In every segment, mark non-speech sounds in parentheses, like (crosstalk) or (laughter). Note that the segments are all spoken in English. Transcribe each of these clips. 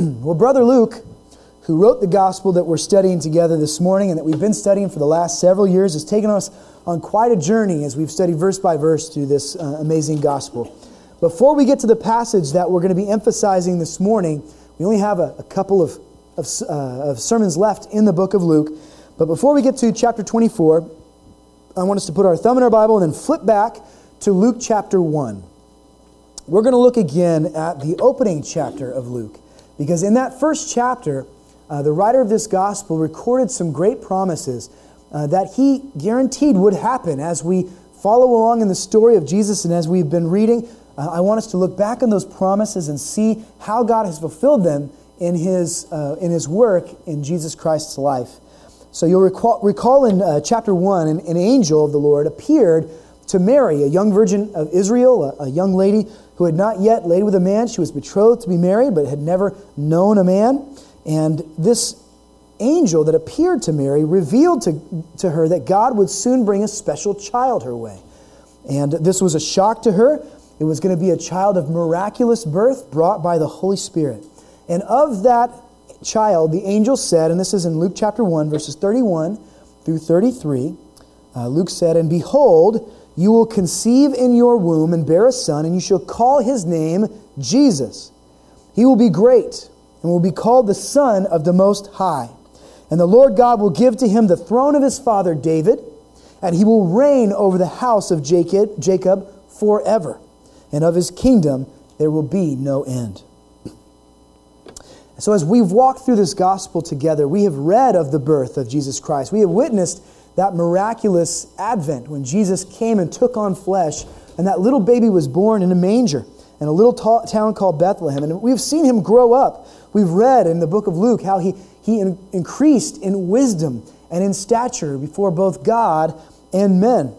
(clears throat) well, Brother Luke, who wrote the gospel that we're studying together this morning and that we've been studying for the last several years, has taken us on quite a journey as we've studied verse by verse through this uh, amazing gospel. Before we get to the passage that we're going to be emphasizing this morning, we only have a, a couple of, of, uh, of sermons left in the book of Luke. But before we get to chapter 24, I want us to put our thumb in our Bible and then flip back to Luke chapter 1. We're going to look again at the opening chapter of Luke. Because in that first chapter, uh, the writer of this gospel recorded some great promises uh, that he guaranteed would happen as we follow along in the story of Jesus and as we've been reading. Uh, I want us to look back on those promises and see how God has fulfilled them in his, uh, in his work in Jesus Christ's life. So you'll recall, recall in uh, chapter 1, an, an angel of the Lord appeared to Mary, a young virgin of Israel, a, a, young lady who had not yet laid with a man. She was betrothed to be married, but had never known a man. And this angel that appeared to Mary revealed to, to her that God would soon bring a special child her way. And this was a shock to her. It was going to be a child of miraculous birth brought by the Holy Spirit. And of that child, the angel said, and this is in Luke chapter 1, verses 31 through 33. Uh, Luke said, And behold, you will conceive in your womb and bear a son, and you shall call his name Jesus. He will be great and will be called the Son of the Most High. And the Lord God will give to him the throne of his father David, and he will reign over the house of Jacob, Jacob forever. And of his kingdom there will be no end. So, as we've walked through this gospel together, we have read of the birth of Jesus Christ. We have witnessed that miraculous advent when Jesus came and took on flesh, and that little baby was born in a manger in a little town called Bethlehem. And we've seen him grow up. We've read in the book of Luke how he, he in- increased in wisdom and in stature before both God and men.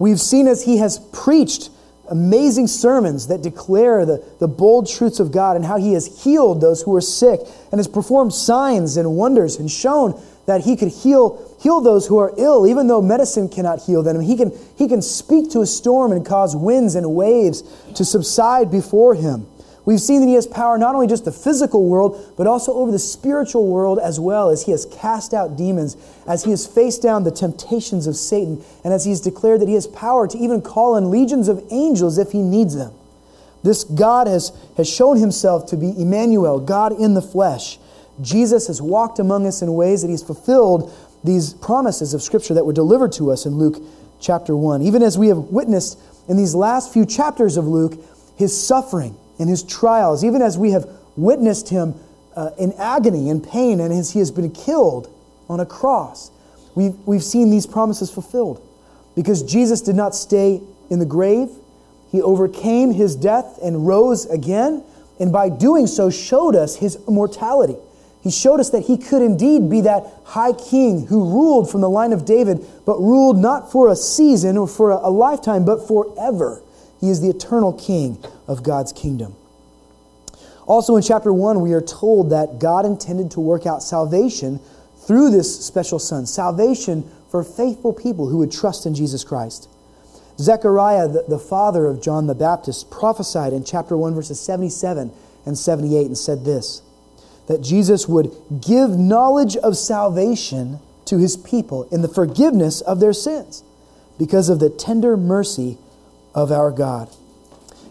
We've seen as he has preached amazing sermons that declare the, the bold truths of God and how he has healed those who are sick and has performed signs and wonders and shown that he could heal, heal those who are ill, even though medicine cannot heal them. He can, he can speak to a storm and cause winds and waves to subside before him. We've seen that he has power not only just the physical world, but also over the spiritual world as well, as he has cast out demons, as he has faced down the temptations of Satan, and as he has declared that he has power to even call in legions of angels if he needs them. This God has, has shown himself to be Emmanuel, God in the flesh. Jesus has walked among us in ways that he's fulfilled these promises of Scripture that were delivered to us in Luke chapter 1. Even as we have witnessed in these last few chapters of Luke, his suffering and his trials, even as we have witnessed him uh, in agony and pain and as he has been killed on a cross, we've, we've seen these promises fulfilled. Because Jesus did not stay in the grave, he overcame his death and rose again, and by doing so showed us his immortality. He showed us that he could indeed be that high king who ruled from the line of David, but ruled not for a season or for a, lifetime, but forever. He is the eternal king of God's kingdom. Also, in chapter 1, we are told that God intended to work out salvation through this special son, salvation for faithful people who would trust in Jesus Christ. Zechariah, the, the father of John the Baptist, prophesied in chapter 1, verses 77 and 78, and said this that Jesus would give knowledge of salvation to his people in the forgiveness of their sins because of the tender mercy of our God.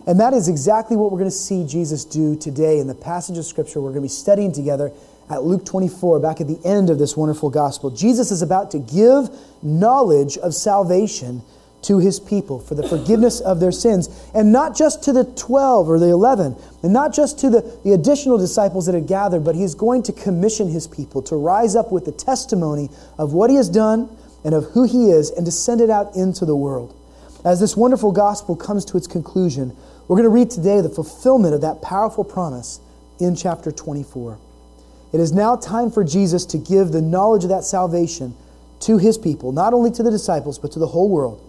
And that is exactly what we're going to see Jesus do today in the passage of Scripture we're going to be studying together at Luke 24, back at the end of this wonderful gospel. Jesus is about to give knowledge of salvation to his people for the forgiveness of their sins, and not just to the 12 or the 11, and not just to the, the additional disciples that had gathered, but he's going to commission his people to rise up with the testimony of what he has done and of who he is and to send it out into the world. As this wonderful gospel comes to its conclusion, we're going to read today the fulfillment of that powerful promise in chapter 24. It is now time for Jesus to give the knowledge of that salvation to his people, not only to the disciples, but to the whole world.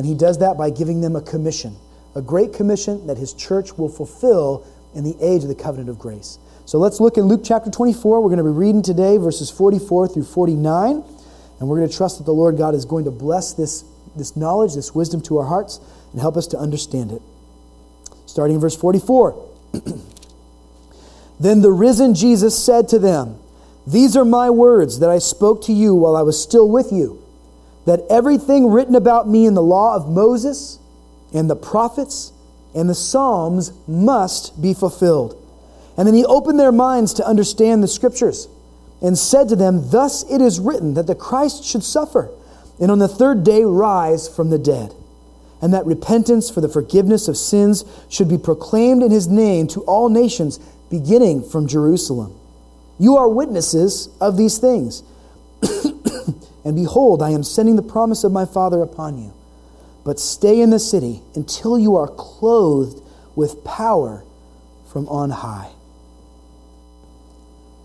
And he does that by giving them a commission, a great commission that his church will fulfill in the age of the covenant of grace. So let's look in Luke chapter 24. We're going to be reading today verses 44 through 49. And we're going to trust that the Lord God is going to bless this, this knowledge, this wisdom to our hearts, and help us to understand it. Starting in verse 44. (clears throat) Then the risen Jesus said to them, These are my words that I spoke to you while I was still with you, that everything written about me in the law of Moses and the prophets and the Psalms must be fulfilled. And then he opened their minds to understand the scriptures and said to them, Thus it is written that the Christ should suffer and on the third day rise from the dead, and that repentance for the forgiveness of sins should be proclaimed in his name to all nations, beginning from Jerusalem. You are witnesses of these things. (clears throat) and behold, I am sending the promise of my Father upon you. But stay in the city until you are clothed with power from on high.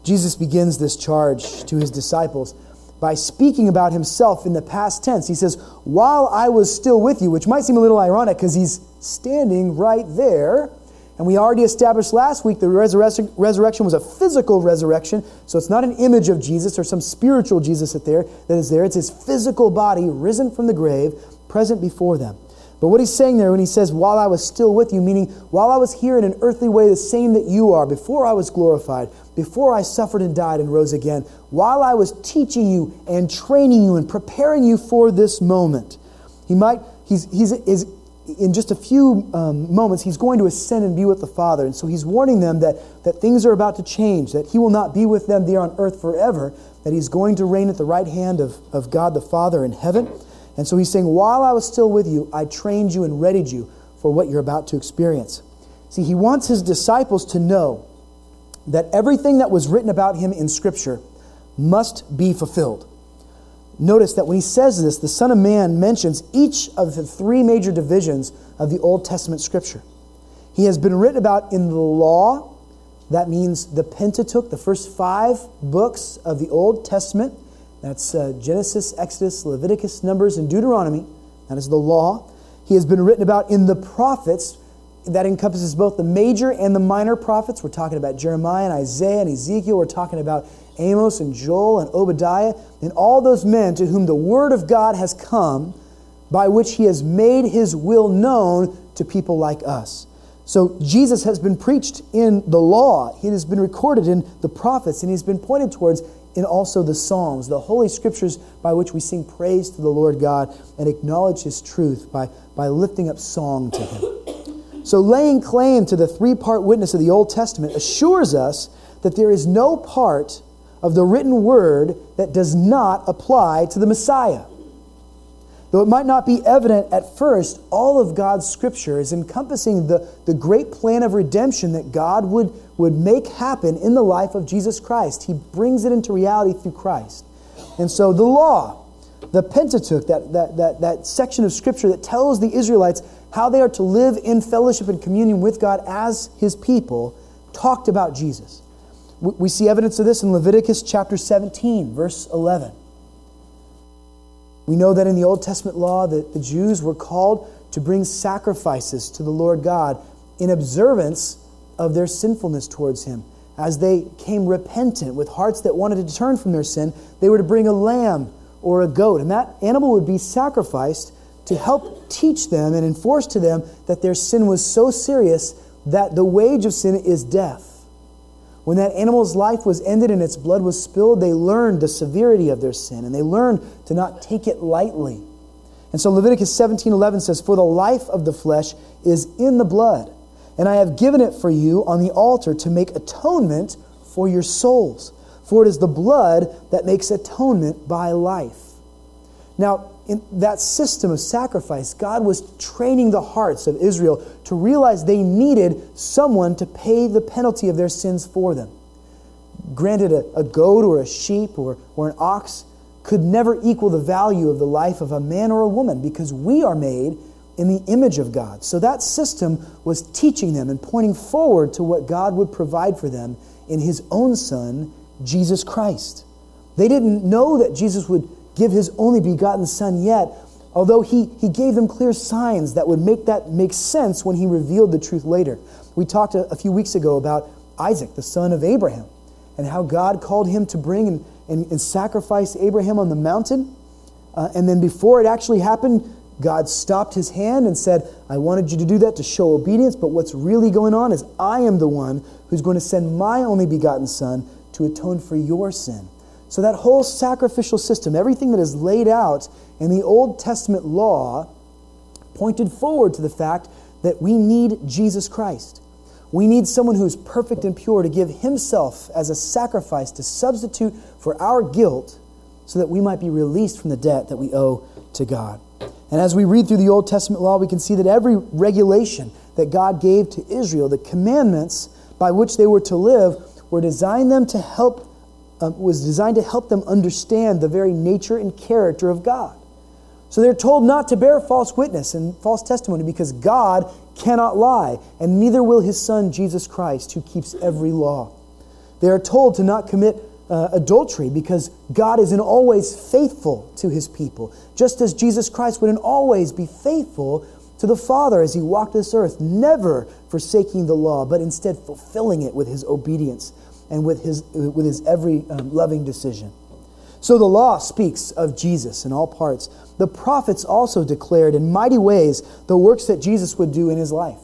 Jesus begins this charge to his disciples by speaking about himself in the past tense. He says, While I was still with you, which might seem a little ironic because he's standing right there. And we already established last week the resurrection, resurrection was a physical resurrection. So it's not an image of Jesus or some spiritual Jesus that, there, that is there. It's his physical body risen from the grave, present before them. But what he's saying there when he says, while I was still with you, meaning while I was here in an earthly way, the same that you are, before I was glorified, before I suffered and died and rose again, while I was teaching you and training you and preparing you for this moment, he might, he's, he's, is, in just a few um, moments, he's going to ascend and be with the Father. And so he's warning them that, that things are about to change, that he will not be with them there on earth forever, that he's going to reign at the right hand of, of God the Father in heaven. And so he's saying, While I was still with you, I trained you and readied you for what you're about to experience. See, he wants his disciples to know that everything that was written about him in Scripture must be fulfilled. Notice that when he says this, the Son of Man mentions each of the three major divisions of the Old Testament Scripture. He has been written about in the law, that means the Pentateuch, the first five books of the Old Testament. That's uh, Genesis, Exodus, Leviticus, Numbers, and Deuteronomy. That is the law. He has been written about in the prophets. That encompasses both the major and the minor prophets. We're talking about Jeremiah and Isaiah and Ezekiel. We're talking about Amos and Joel and Obadiah and all those men to whom the Word of God has come by which He has made His will known to people like us. So Jesus has been preached in the law, He has been recorded in the prophets, and He's been pointed towards in also the Psalms, the holy scriptures by which we sing praise to the Lord God and acknowledge His truth by, by lifting up song to Him. So, laying claim to the three part witness of the Old Testament assures us that there is no part of the written word that does not apply to the Messiah. Though it might not be evident at first, all of God's scripture is encompassing the, the great plan of redemption that God would, would make happen in the life of Jesus Christ. He brings it into reality through Christ. And so the law, the Pentateuch, that, that, that, that section of scripture that tells the Israelites how they are to live in fellowship and communion with God as his people, talked about Jesus. We see evidence of this in Leviticus chapter 17, verse 11. We know that in the Old Testament law that the Jews were called to bring sacrifices to the Lord God in observance of their sinfulness towards Him. As they came repentant with hearts that wanted to turn from their sin, they were to bring a lamb or a goat, and that animal would be sacrificed to help teach them and enforce to them that their sin was so serious that the wage of sin is death. When that animal's life was ended and its blood was spilled, they learned the severity of their sin and they learned to not take it lightly. And so Leviticus 17:11 says, "For the life of the flesh is in the blood, and I have given it for you on the altar to make atonement for your souls. For it is the blood that makes atonement by life." Now, in that system of sacrifice, God was training the hearts of Israel to realize they needed someone to pay the penalty of their sins for them. Granted, a, a goat or a sheep or, or an ox could never equal the value of the life of a man or a woman because we are made in the image of God. So that system was teaching them and pointing forward to what God would provide for them in His own Son, Jesus Christ. They didn't know that Jesus would give his only begotten Son yet, although he, he gave them clear signs that would make that make sense when he revealed the truth later. We talked a, a few weeks ago about Isaac, the son of Abraham, and how God called him to bring and, and, and sacrifice Abraham on the mountain. Uh, and then before it actually happened, God stopped his hand and said, I wanted you to do that to show obedience, but what's really going on is I am the one who's going to send my only begotten Son to atone for your sin. So, that whole sacrificial system, everything that is laid out in the Old Testament law, pointed forward to the fact that we need Jesus Christ. We need someone who's perfect and pure to give himself as a sacrifice to substitute for our guilt so that we might be released from the debt that we owe to God. And as we read through the Old Testament law, we can see that every regulation that God gave to Israel, the commandments by which they were to live, were designed them to help uh, was designed to help them understand the very nature and character of God. So they're told not to bear false witness and false testimony because God cannot lie, and neither will his Son, Jesus Christ, who keeps every law. They are told to not commit uh, adultery because God is in always faithful to his people, just as Jesus Christ would in always be faithful to the Father as he walked this earth, never forsaking the law, but instead fulfilling it with his obedience and with his, with his every um, loving decision. So the law speaks of Jesus in all parts. The prophets also declared in mighty ways the works that Jesus would do in his life.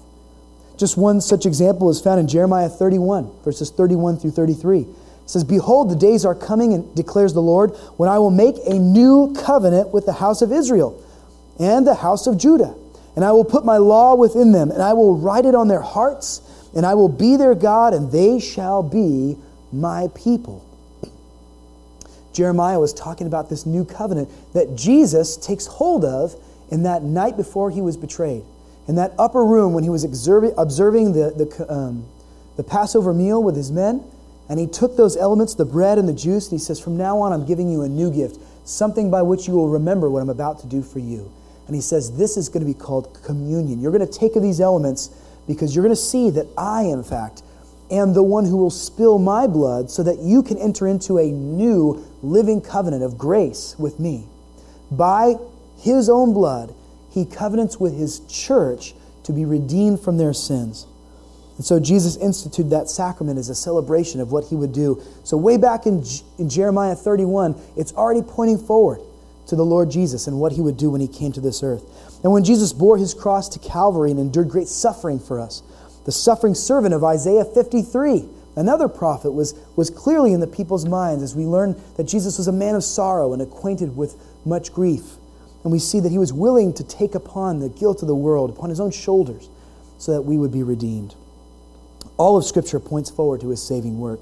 Just one such example is found in Jeremiah 31, verses 31 through 33 It says, Behold, the days are coming, and declares the Lord, when I will make a new covenant with the house of Israel and the house of Judah. And I will put my law within them, and I will write it on their hearts, and I will be their God, and they shall be my people. Jeremiah was talking about this new covenant that Jesus takes hold of in that night before he was betrayed. In that upper room when he was observing the, the, um, the Passover meal with his men, and he took those elements, the bread and the juice, and he says, From now on, I'm giving you a new gift, something by which you will remember what I'm about to do for you. And he says, This is going to be called communion. You're going to take of these elements because you're going to see that I, in fact, am the one who will spill my blood so that you can enter into a new living covenant of grace with me. By his own blood, he covenants with his church to be redeemed from their sins. And so Jesus instituted that sacrament as a celebration of what he would do. So, way back in, in Jeremiah 31, it's already pointing forward to the Lord Jesus and what he would do when he came to this earth. And when Jesus bore his cross to Calvary and endured great suffering for us, the suffering servant of Isaiah 53, another prophet, was, was clearly in the people's minds as we learn that Jesus was a man of sorrow and acquainted with much grief. And we see that he was willing to take upon the guilt of the world upon his own shoulders so that we would be redeemed. All of Scripture points forward to his saving work,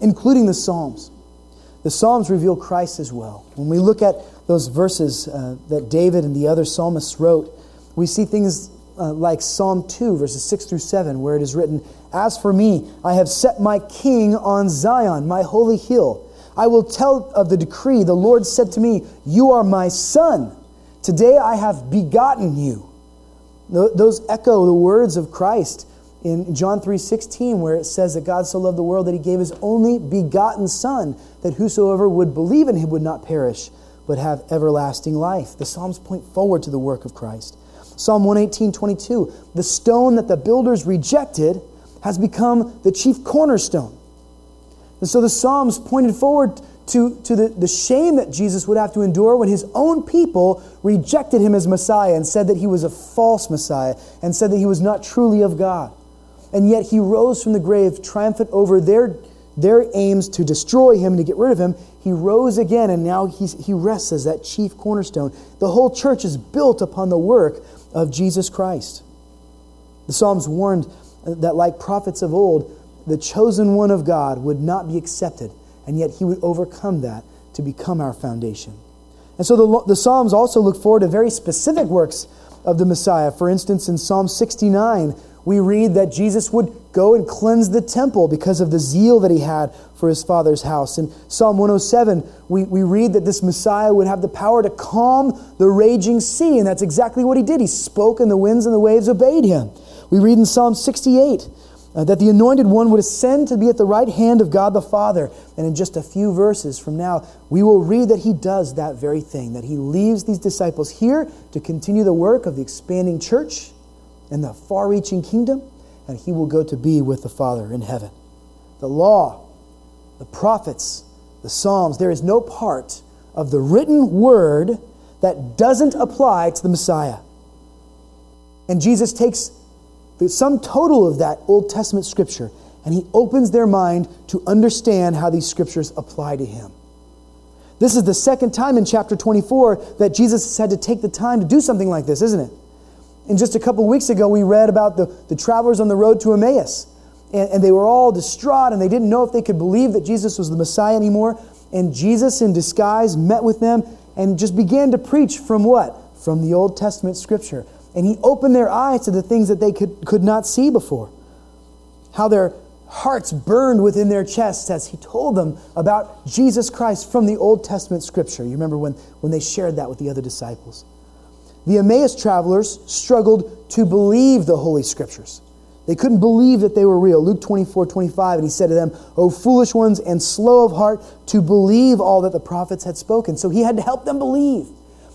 including the Psalms. The Psalms reveal Christ as well. When we look at those verses uh, that David and the other psalmists wrote, we see things uh, like Psalm 2, verses 6 through 7, where it is written, As for me, I have set my king on Zion, my holy hill. I will tell of the decree. The Lord said to me, You are my son. Today I have begotten you. Those echo the words of Christ in John 3:16 where it says that God so loved the world that he gave his only begotten son that whosoever would believe in him would not perish but have everlasting life. The Psalms point forward to the work of Christ. Psalm 118:22, the stone that the builders rejected has become the chief cornerstone. And so the Psalms pointed forward to, to the, the shame that Jesus would have to endure when his own people rejected him as Messiah and said that he was a false Messiah and said that he was not truly of God. And yet he rose from the grave triumphant over their, their aims to destroy him, to get rid of him. He rose again, and now he rests as that chief cornerstone. The whole church is built upon the work of Jesus Christ. The Psalms warned that, like prophets of old, the chosen one of God would not be accepted, and yet he would overcome that to become our foundation. And so the, the Psalms also look forward to very specific works of the Messiah. For instance, in Psalm 69, we read that Jesus would go and cleanse the temple because of the zeal that he had for his father's house. In Psalm 107, we, we read that this Messiah would have the power to calm the raging sea, and that's exactly what he did. He spoke, and the winds and the waves obeyed him. We read in Psalm 68 uh, that the anointed one would ascend to be at the right hand of God the Father. And in just a few verses from now, we will read that he does that very thing, that he leaves these disciples here to continue the work of the expanding church and the far reaching kingdom, and he will go to be with the Father in heaven. The law, the prophets, the Psalms, there is no part of the written word that doesn't apply to the Messiah. And Jesus takes the sum total of that Old Testament scripture and he opens their mind to understand how these scriptures apply to him. This is the second time in chapter 24 that Jesus had to take the time to do something like this, isn't it? And just a couple weeks ago, we read about the, the travelers on the road to Emmaus. And, and they were all distraught and they didn't know if they could believe that Jesus was the Messiah anymore. And Jesus, in disguise, met with them and just began to preach from what? From the Old Testament scripture. And he opened their eyes to the things that they could, could not see before. How their hearts burned within their chests as he told them about Jesus Christ from the Old Testament scripture. You remember when, when they shared that with the other disciples. The Emmaus travelers struggled to believe the Holy Scriptures. They couldn't believe that they were real. Luke 24, 25, and he said to them, O foolish ones and slow of heart to believe all that the prophets had spoken. So he had to help them believe.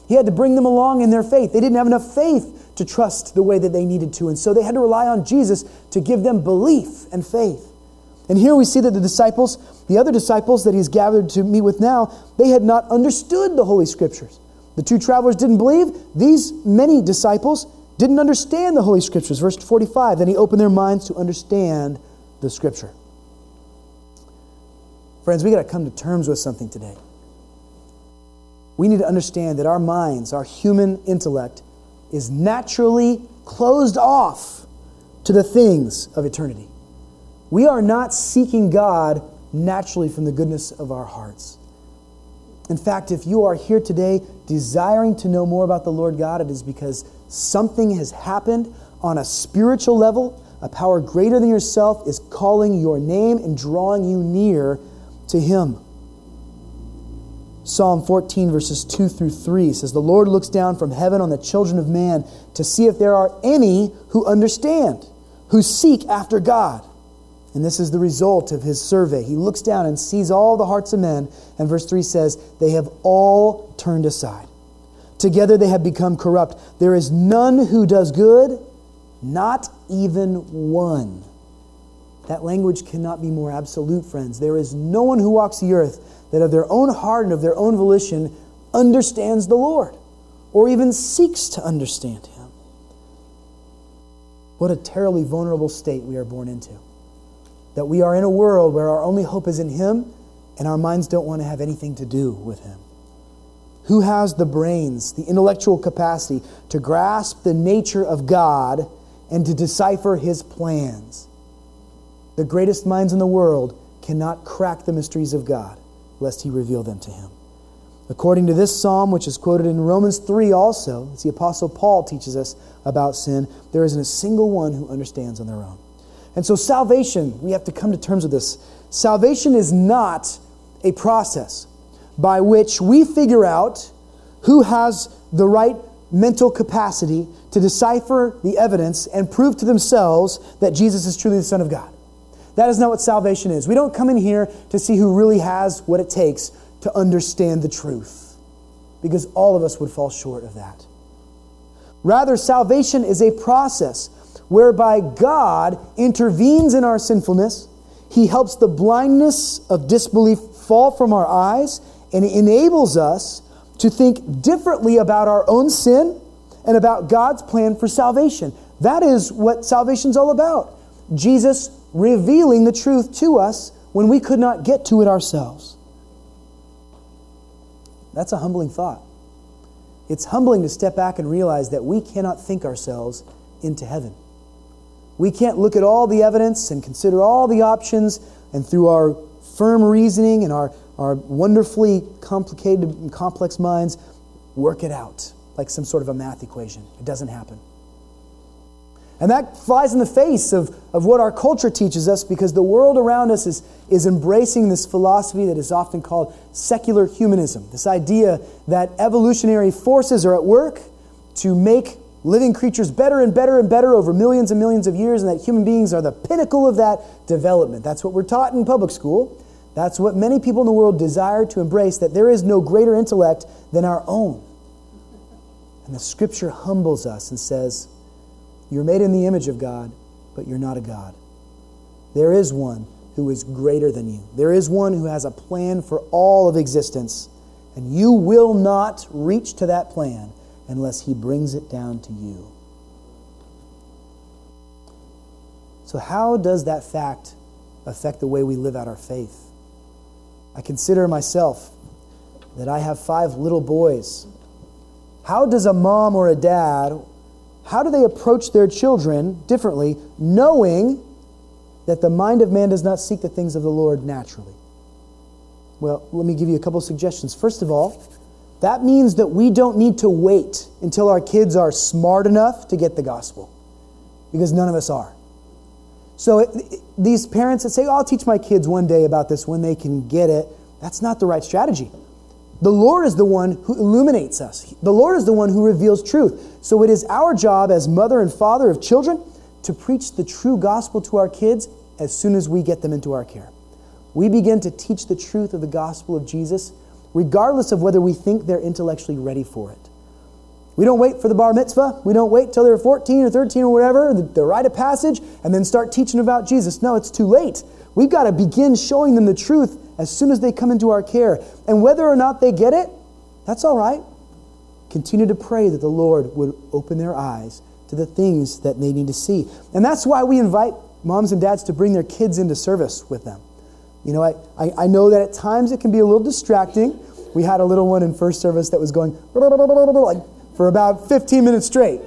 He had to bring them along in their faith. They didn't have enough faith to trust the way that they needed to. And so they had to rely on Jesus to give them belief and faith. And here we see that the disciples, the other disciples that he's gathered to meet with now, they had not understood the Holy Scriptures. The two travelers didn't believe. These many disciples didn't understand the Holy Scriptures. Verse 45 Then he opened their minds to understand the Scripture. Friends, we got to come to terms with something today. We need to understand that our minds, our human intellect, is naturally closed off to the things of eternity. We are not seeking God naturally from the goodness of our hearts. In fact, if you are here today desiring to know more about the Lord God, it is because something has happened on a spiritual level. A power greater than yourself is calling your name and drawing you near to Him. Psalm 14, verses 2 through 3 says, The Lord looks down from heaven on the children of man to see if there are any who understand, who seek after God. And this is the result of his survey. He looks down and sees all the hearts of men. And verse 3 says, They have all turned aside. Together they have become corrupt. There is none who does good, not even one. That language cannot be more absolute, friends. There is no one who walks the earth that of their own heart and of their own volition understands the Lord or even seeks to understand him. What a terribly vulnerable state we are born into that we are in a world where our only hope is in Him and our minds don't want to have anything to do with Him. Who has the brains, the intellectual capacity to grasp the nature of God and to decipher His plans? The greatest minds in the world cannot crack the mysteries of God lest He reveal them to Him. According to this psalm, which is quoted in Romans 3 also, as the Apostle Paul teaches us about sin, there isn't a single one who understands on their own. And so, salvation, we have to come to terms with this. Salvation is not a process by which we figure out who has the right mental capacity to decipher the evidence and prove to themselves that Jesus is truly the Son of God. That is not what salvation is. We don't come in here to see who really has what it takes to understand the truth, because all of us would fall short of that. Rather, salvation is a process whereby God intervenes in our sinfulness. He helps the blindness of disbelief fall from our eyes and enables us to think differently about our own sin and about God's plan for salvation. That is what salvation is all about. Jesus revealing the truth to us when we could not get to it ourselves. That's a humbling thought. It's humbling to step back and realize that we cannot think ourselves into heaven. We can't look at all the evidence and consider all the options and through our firm reasoning and our, our wonderfully complicated and complex minds work it out like some sort of a math equation. It doesn't happen. And that flies in the face of, of what our culture teaches us because the world around us is, is embracing this philosophy that is often called secular humanism. This idea that evolutionary forces are at work to make living creatures better and better and better over millions and millions of years, and that human beings are the pinnacle of that development. That's what we're taught in public school. That's what many people in the world desire to embrace, that there is no greater intellect than our own. And the scripture humbles us and says, You're made in the image of God, but you're not a God. There is one who is greater than you. There is one who has a plan for all of existence, and you will not reach to that plan unless He brings it down to you. So, how does that fact affect the way we live out our faith. I consider myself that I have five little boys. How does a mom or a dad, how do they approach their children differently, knowing that the mind of man does not seek the things of the Lord naturally? Well, let me give you a couple suggestions. First of all, that means that we don't need to wait until our kids are smart enough to get the gospel, because none of us are. So, it, it, these parents that say, oh, I'll teach my kids one day about this when they can get it, that's not the right strategy. The Lord is the one who illuminates us, the Lord is the one who reveals truth. So, it is our job as mother and father of children to preach the true gospel to our kids as soon as we get them into our care. We begin to teach the truth of the gospel of Jesus, regardless of whether we think they're intellectually ready for it. We don't wait for the bar mitzvah. We don't wait till they're 14 or 13 or whatever, the rite of passage, and then start teaching about Jesus. No, it's too late. We've got to begin showing them the truth as soon as they come into our care. And whether or not they get it, that's all right. Continue to pray that the Lord would open their eyes to the things that they need to see. And that's why we invite moms and dads to bring their kids into service with them. You know, I, I, I know that at times it can be a little distracting. We had a little one in first service that was going like for about 15 minutes straight.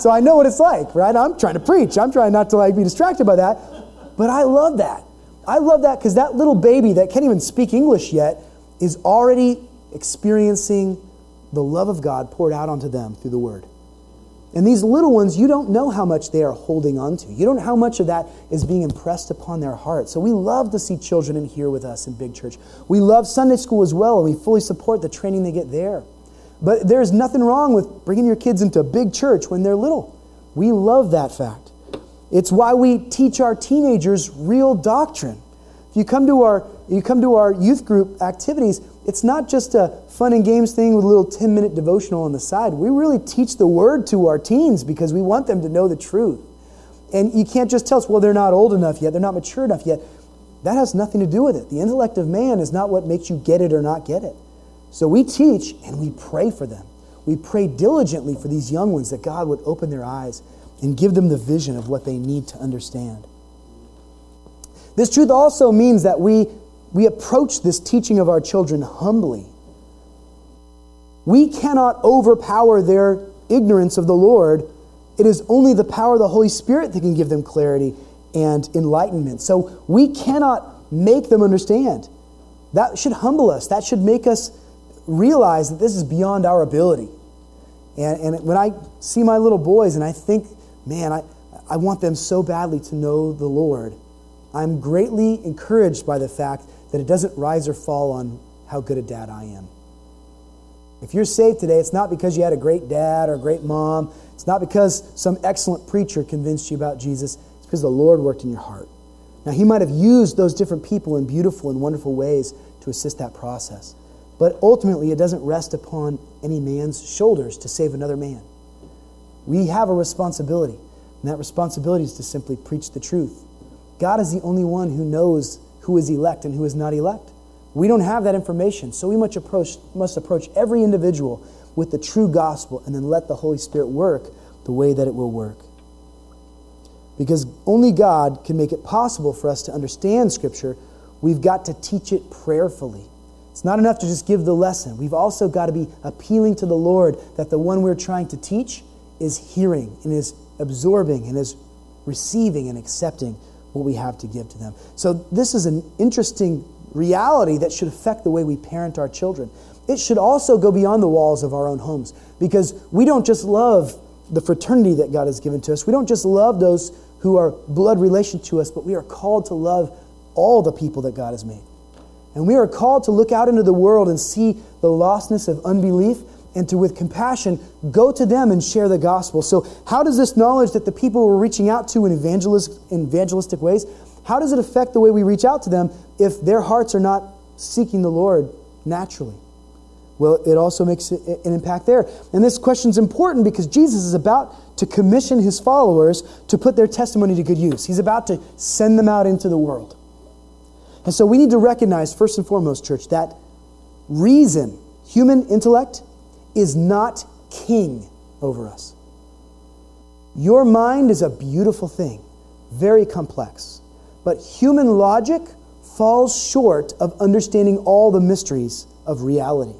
So I know what it's like, right? I'm trying to preach. I'm trying not to like be distracted by that. But I love that. I love that because that little baby that can't even speak English yet is already experiencing the love of God poured out onto them through the word. And these little ones, you don't know how much they are holding on to. You don't know how much of that is being impressed upon their heart. So we love to see children in here with us in Big Church. We love Sunday school as well, and we fully support the training they get there. But there's nothing wrong with bringing your kids into big church when they're little. We love that fact. It's why we teach our teenagers real doctrine. If you come to our you come to our youth group activities, it's not just a fun and games thing with a little 10 minute devotional on the side. We really teach the word to our teens because we want them to know the truth. And you can't just tell us, well, they're not old enough yet, they're not mature enough yet. That has nothing to do with it. The intellect of man is not what makes you get it or not get it. So we teach and we pray for them. We pray diligently for these young ones that God would open their eyes and give them the vision of what they need to understand. This truth also means that we, we approach this teaching of our children humbly. We cannot overpower their ignorance of the Lord. It is only the power of the Holy Spirit that can give them clarity and enlightenment. So we cannot make them understand. That should humble us. That should make us realize that this is beyond our ability. And, and when I see my little boys and I think, man, I, I want them so badly to know the Lord, I'm greatly encouraged by the fact that it doesn't rise or fall on how good a dad I am. If you're saved today, it's not because you had a great dad or a great mom. It's not because some excellent preacher convinced you about Jesus. It's because the Lord worked in your heart. Now, He might have used those different people in beautiful and wonderful ways to assist that process. But ultimately, it doesn't rest upon any man's shoulders to save another man. We have a responsibility, and that responsibility is to simply preach the truth. God is the only one who knows who is elect and who is not elect. We don't have that information, so we must approach, must approach every individual with the true gospel and then let the Holy Spirit work the way that it will work. Because only God can make it possible for us to understand Scripture, we've got to teach it prayerfully. It's not enough to just give the lesson. We've also got to be appealing to the Lord that the one we're trying to teach is hearing and is absorbing and is receiving and accepting what we have to give to them. So, this is an interesting reality that should affect the way we parent our children. It should also go beyond the walls of our own homes because we don't just love the fraternity that God has given to us, we don't just love those who are blood relation to us, but we are called to love all the people that God has made. And we are called to look out into the world and see the lostness of unbelief and to, with compassion, go to them and share the gospel. So, how does this knowledge that the people we're reaching out to in evangelist, evangelistic ways, how does it affect the way we reach out to them if their hearts are not seeking the Lord naturally? Well, it also makes an impact there. And this question is important because Jesus is about to commission his followers to put their testimony to good use. He's about to send them out into the world. And so we need to recognize, first and foremost, church, that reason, human intellect, is not king over us. Your mind is a beautiful thing, very complex. but human logic falls short of understanding all the mysteries of reality.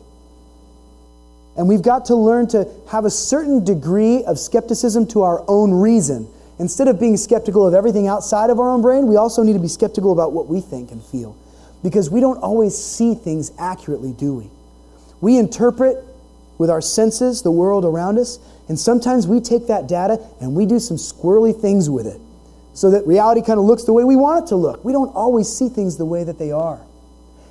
And we've got to learn to have a certain degree of skepticism to our own reason. Instead of being skeptical of everything outside of our own brain, we also need to be skeptical about what we think and feel. Because we don't always see things accurately, do we? We interpret with our senses the world around us, and sometimes we take that data and we do some squirrely things with it so that reality kind of looks the way we want it to look. We don't always see things the way that they are.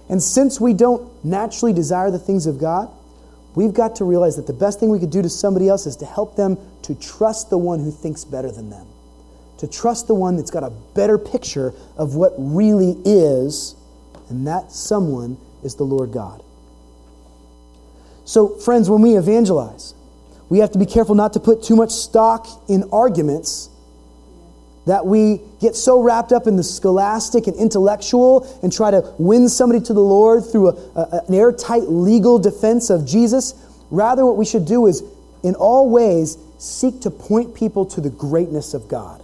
And since we don't naturally desire the things of God, we've got to realize that the best thing we could do to somebody else is to help them to trust the one who thinks better than them, to trust the one that's got a better picture of what really is, and that someone is the Lord God. So, friends, when we evangelize, we have to be careful not to put too much stock in arguments that we get so wrapped up in the scholastic and intellectual and try to win somebody to the Lord through a, a, an airtight legal defense of Jesus. Rather, what we should do is, in all ways, seek to point people to the greatness of God.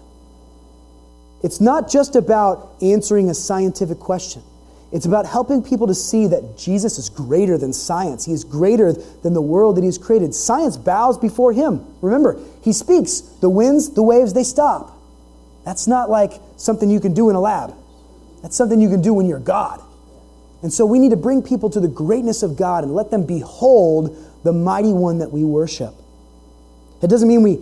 It's not just about answering a scientific question. It's about helping people to see that Jesus is greater than science. He is greater than the world that He has created. Science bows before Him. Remember, He speaks. The winds, the waves, they stop. That's not like something you can do in a lab. That's something you can do when you're God. And so we need to bring people to the greatness of God and let them behold the mighty one that we worship. It doesn't mean we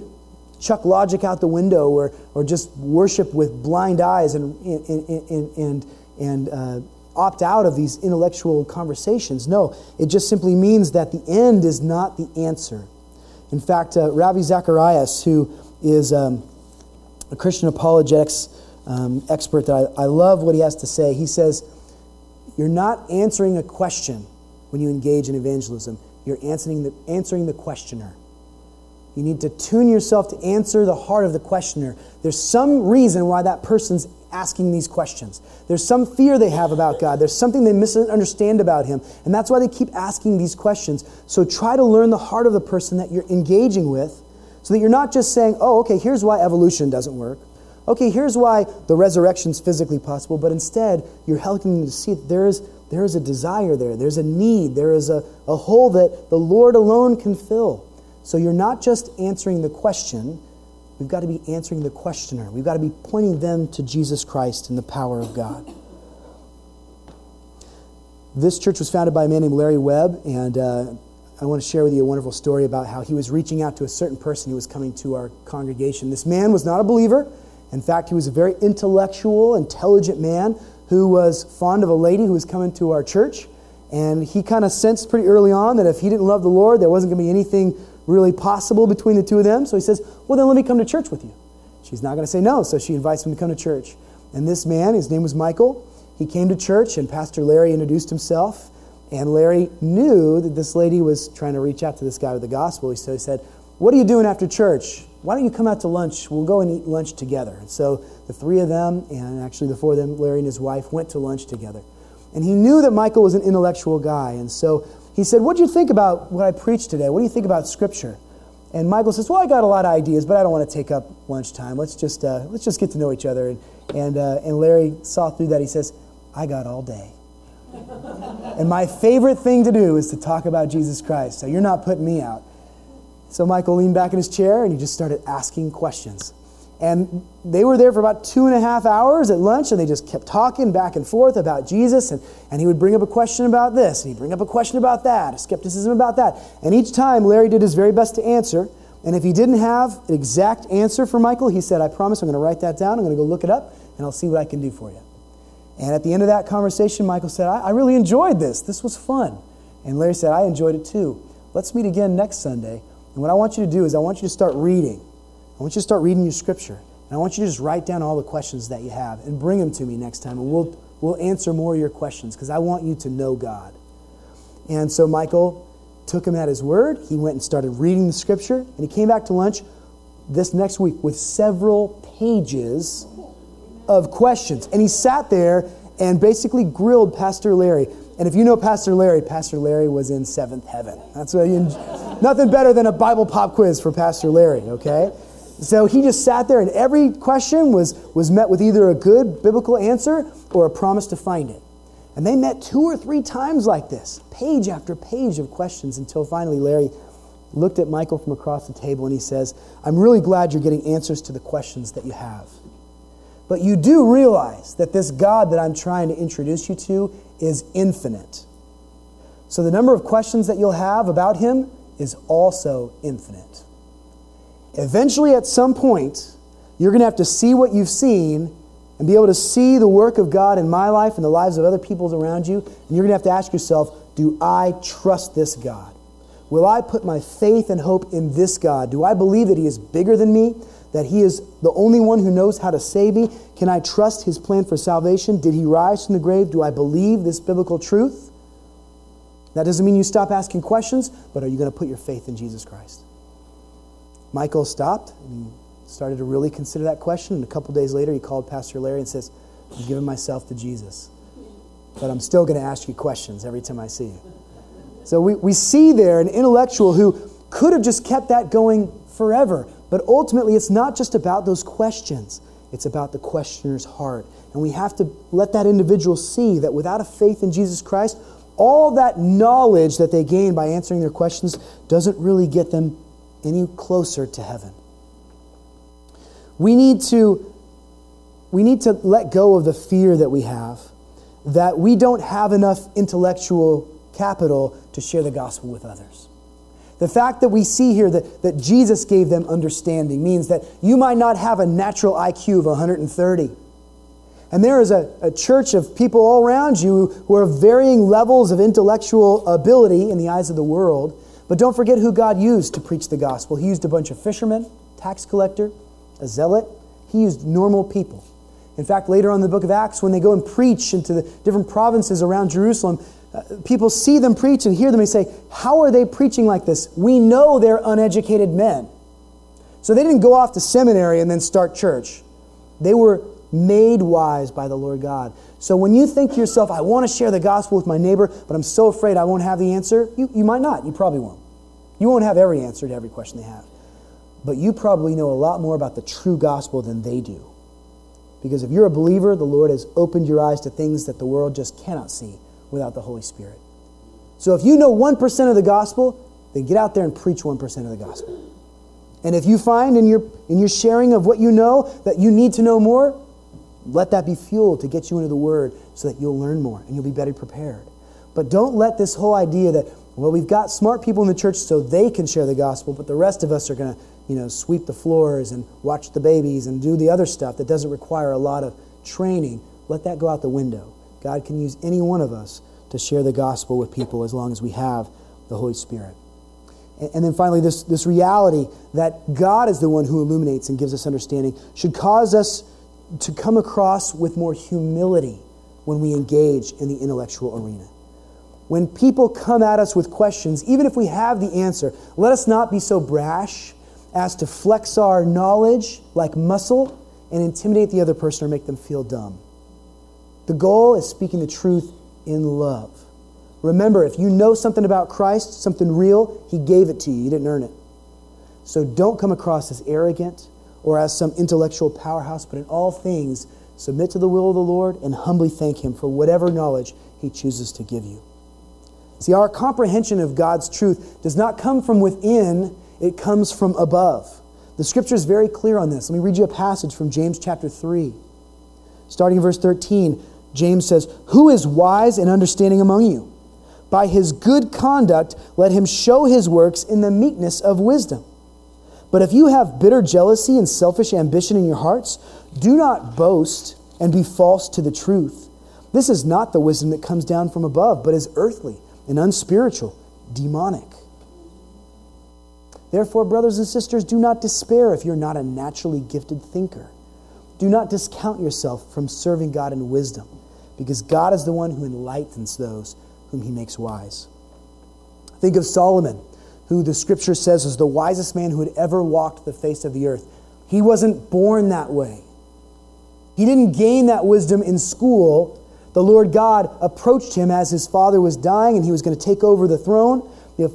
chuck logic out the window or, or just worship with blind eyes and, and, and, and, and uh, opt out of these intellectual conversations. No, it just simply means that the end is not the answer. In fact, uh, Ravi Zacharias, who is um, a Christian apologetics um, expert that I, I love what he has to say. He says, You're not answering a question when you engage in evangelism, you're answering the, answering the questioner. You need to tune yourself to answer the heart of the questioner. There's some reason why that person's asking these questions. There's some fear they have about God. There's something they misunderstand about Him. And that's why they keep asking these questions. So try to learn the heart of the person that you're engaging with so that you're not just saying, oh, okay, here's why evolution doesn't work. Okay, here's why the resurrection is physically possible. But instead, you're helping them to see that there is, there is a desire there, there's a need, there is a, a hole that the Lord alone can fill. So you're not just answering the question, we've got to be answering the questioner. We've got to be pointing them to Jesus Christ and the power of God. This church was founded by a man named Larry Webb, and uh, I want to share with you a wonderful story about how he was reaching out to a certain person who was coming to our congregation. This man was not a believer. In fact, he was a very intellectual, intelligent man who was fond of a lady who was coming to our church. And he kind of sensed pretty early on that if he didn't love the Lord, there wasn't going to be anything really possible between the two of them. So he says, Well, then let me come to church with you. She's not going to say no, so she invites him to come to church. And this man, his name was Michael, he came to church, and Pastor Larry introduced himself. And Larry knew that this lady was trying to reach out to this guy with the gospel. So he said, What are you doing after church? Why don't you come out to lunch? We'll go and eat lunch together. And so the three of them, and actually the four of them, Larry and his wife, went to lunch together. And he knew that Michael was an intellectual guy. And so he said, What do you think about what I preached today? What do you think about Scripture? And Michael says, Well, I got a lot of ideas, but I don't want to take up lunchtime. Let's just, uh, let's just get to know each other. And, and, uh, and Larry saw through that. He says, I got all day. (laughs) and my favorite thing to do is to talk about Jesus Christ. So you're not putting me out. So Michael leaned back in his chair and he just started asking questions. And they were there for about two and a half hours at lunch, and they just kept talking back and forth about Jesus. And, and he would bring up a question about this, and he'd bring up a question about that, a skepticism about that. And each time, Larry did his very best to answer. And if he didn't have an exact answer for Michael, he said, I promise I'm going to write that down. I'm going to go look it up, and I'll see what I can do for you. And at the end of that conversation, Michael said, I, I really enjoyed this. This was fun. And Larry said, I enjoyed it too. Let's meet again next Sunday. And what I want you to do is, I want you to start reading. I want you to start reading your scripture. And I want you to just write down all the questions that you have and bring them to me next time. And we'll, we'll answer more of your questions because I want you to know God. And so Michael took him at his word. He went and started reading the scripture. And he came back to lunch this next week with several pages of questions. And he sat there and basically grilled Pastor Larry. And if you know Pastor Larry, Pastor Larry was in seventh heaven. That's what you, nothing better than a Bible pop quiz for Pastor Larry, okay? So he just sat there, and every question was, was met with either a good biblical answer or a promise to find it. And they met two or three times like this, page after page of questions, until finally Larry looked at Michael from across the table and he says, I'm really glad you're getting answers to the questions that you have. But you do realize that this God that I'm trying to introduce you to is infinite. So the number of questions that you'll have about him is also infinite. Eventually, at some point, you're going to have to see what you've seen and be able to see the work of God in my life and the lives of other people around you. And you're going to have to ask yourself, do I trust this God? Will I put my faith and hope in this God? Do I believe that He is bigger than me? That He is the only one who knows how to save me? Can I trust His plan for salvation? Did He rise from the grave? Do I believe this biblical truth? That doesn't mean you stop asking questions, but are you going to put your faith in Jesus Christ? Michael stopped and started to really consider that question. And a couple days later, he called Pastor Larry and says, I'm giving myself to Jesus. But I'm still going to ask you questions every time I see you. So we, we see there an intellectual who could have just kept that going forever. But ultimately, it's not just about those questions, it's about the questioner's heart. And we have to let that individual see that without a faith in Jesus Christ, all that knowledge that they gain by answering their questions doesn't really get them any closer to heaven. We need to, we need to let go of the fear that we have that we don't have enough intellectual capital to share the gospel with others. The fact that we see here that, that Jesus gave them understanding means that you might not have a natural IQ of 130. And there is a, a church of people all around you who are varying levels of intellectual ability in the eyes of the world. But don't forget who God used to preach the gospel. He used a bunch of fishermen, tax collector, a zealot. He used normal people. In fact, later on in the book of Acts, when they go and preach into the different provinces around Jerusalem, uh, people see them preach and hear them and say, How are they preaching like this? We know they're uneducated men. So they didn't go off to seminary and then start church. They were made wise by the Lord God. So when you think to yourself, I want to share the gospel with my neighbor, but I'm so afraid I won't have the answer, you, you might not. You probably won't. You won't have every answer to every question they have. But you probably know a lot more about the true gospel than they do. Because if you're a believer, the Lord has opened your eyes to things that the world just cannot see without the Holy Spirit. So if you know 1% of the gospel, then get out there and preach 1% of the gospel. And if you find in your, in your sharing of what you know that you need to know more, let that be fuel to get you into the Word so that you'll learn more and you'll be better prepared. But don't let this whole idea that, well, we've got smart people in the church so they can share the gospel, but the rest of us are going to, you know, sweep the floors and watch the babies and do the other stuff that doesn't require a lot of training. Let that go out the window. God can use any one of us to share the gospel with people as long as we have the Holy Spirit. And then finally, this, this reality that God is the one who illuminates and gives us understanding should cause us to come across with more humility when we engage in the intellectual arena. When people come at us with questions, even if we have the answer, let us not be so brash as to flex our knowledge like muscle and intimidate the other person or make them feel dumb. The goal is speaking the truth in love. Remember, if you know something about Christ, something real, He gave it to you. You didn't earn it. So don't come across as arrogant or as some intellectual powerhouse, but in all things, submit to the will of the Lord and humbly thank Him for whatever knowledge He chooses to give you. See, our comprehension of God's truth does not come from within, it comes from above. The scripture is very clear on this. Let me read you a passage from James chapter 3. Starting in verse 13, James says, Who is wise and understanding among you? By his good conduct, let him show his works in the meekness of wisdom. But if you have bitter jealousy and selfish ambition in your hearts, do not boast and be false to the truth. This is not the wisdom that comes down from above, but is earthly and unspiritual, demonic. Therefore, brothers and sisters, do not despair if you're not a naturally gifted thinker. Do not discount yourself from serving God in wisdom, because God is the one who enlightens those whom he makes wise. Think of Solomon who the scripture says is the wisest man who had ever walked the face of the earth. He wasn't born that way. He didn't gain that wisdom in school. The Lord God approached him as his father was dying and he was going to take over the throne. the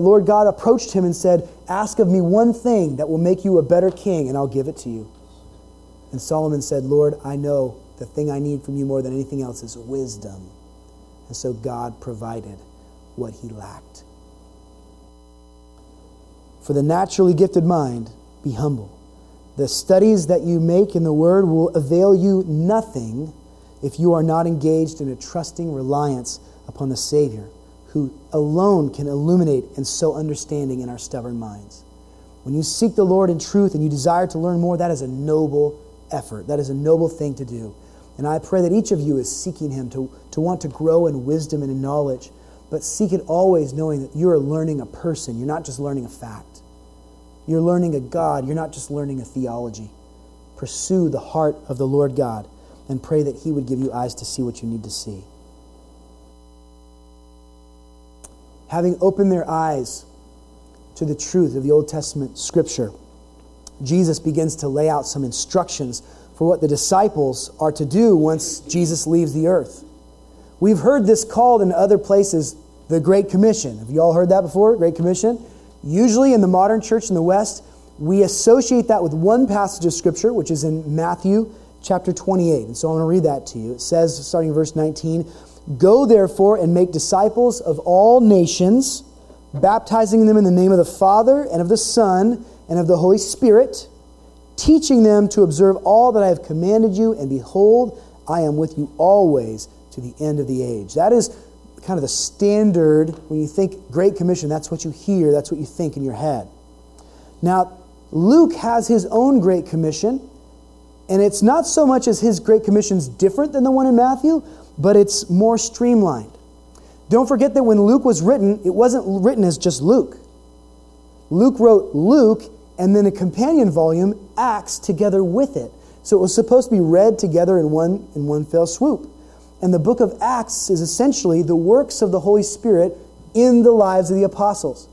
Lord God approached him and said, Ask of me one thing that will make you a better king, and I'll give it to you. And Solomon said, Lord, I know the thing I need from you more than anything else is wisdom. And so God provided what he lacked. For the naturally gifted mind, be humble. The studies that you make in the Word will avail you nothing if you are not engaged in a trusting reliance upon the Savior, who alone can illuminate and sow understanding in our stubborn minds. When you seek the Lord in truth and you desire to learn more, that is a noble effort. That is a noble thing to do. And I pray that each of you is seeking Him to, to want to grow in wisdom and in knowledge, but seek it always knowing that you are learning a person. You're not just learning a fact. You're learning a God. You're not just learning a theology. Pursue the heart of the Lord God and pray that He would give you eyes to see what you need to see. Having opened their eyes to the truth of the Old Testament scripture, Jesus begins to lay out some instructions for what the disciples are to do once Jesus leaves the earth. We've heard this called in other places the Great Commission. Have you all heard that before? Great Commission? Usually in the modern church in the West, we associate that with one passage of Scripture, which is in Matthew chapter 28. And so I'm going to read that to you. It says, starting in verse 19, Go therefore and make disciples of all nations, baptizing them in the name of the Father and of the Son and of the Holy Spirit teaching them to observe all that I have commanded you, and behold, I am with you always to the end of the age. That is kind of the standard when you think Great Commission, that's what you hear, that's what you think in your head. Now, Luke has his own Great Commission, and it's not so much as his Great Commission's different than the one in Matthew, but it's more streamlined. Don't forget that when Luke was written, it wasn't written as just Luke. Luke wrote Luke and then a companion volume, Acts, together with it. So it was supposed to be read together in one, in one fell swoop. And the book of Acts is essentially the works of the Holy Spirit in the lives of the apostles.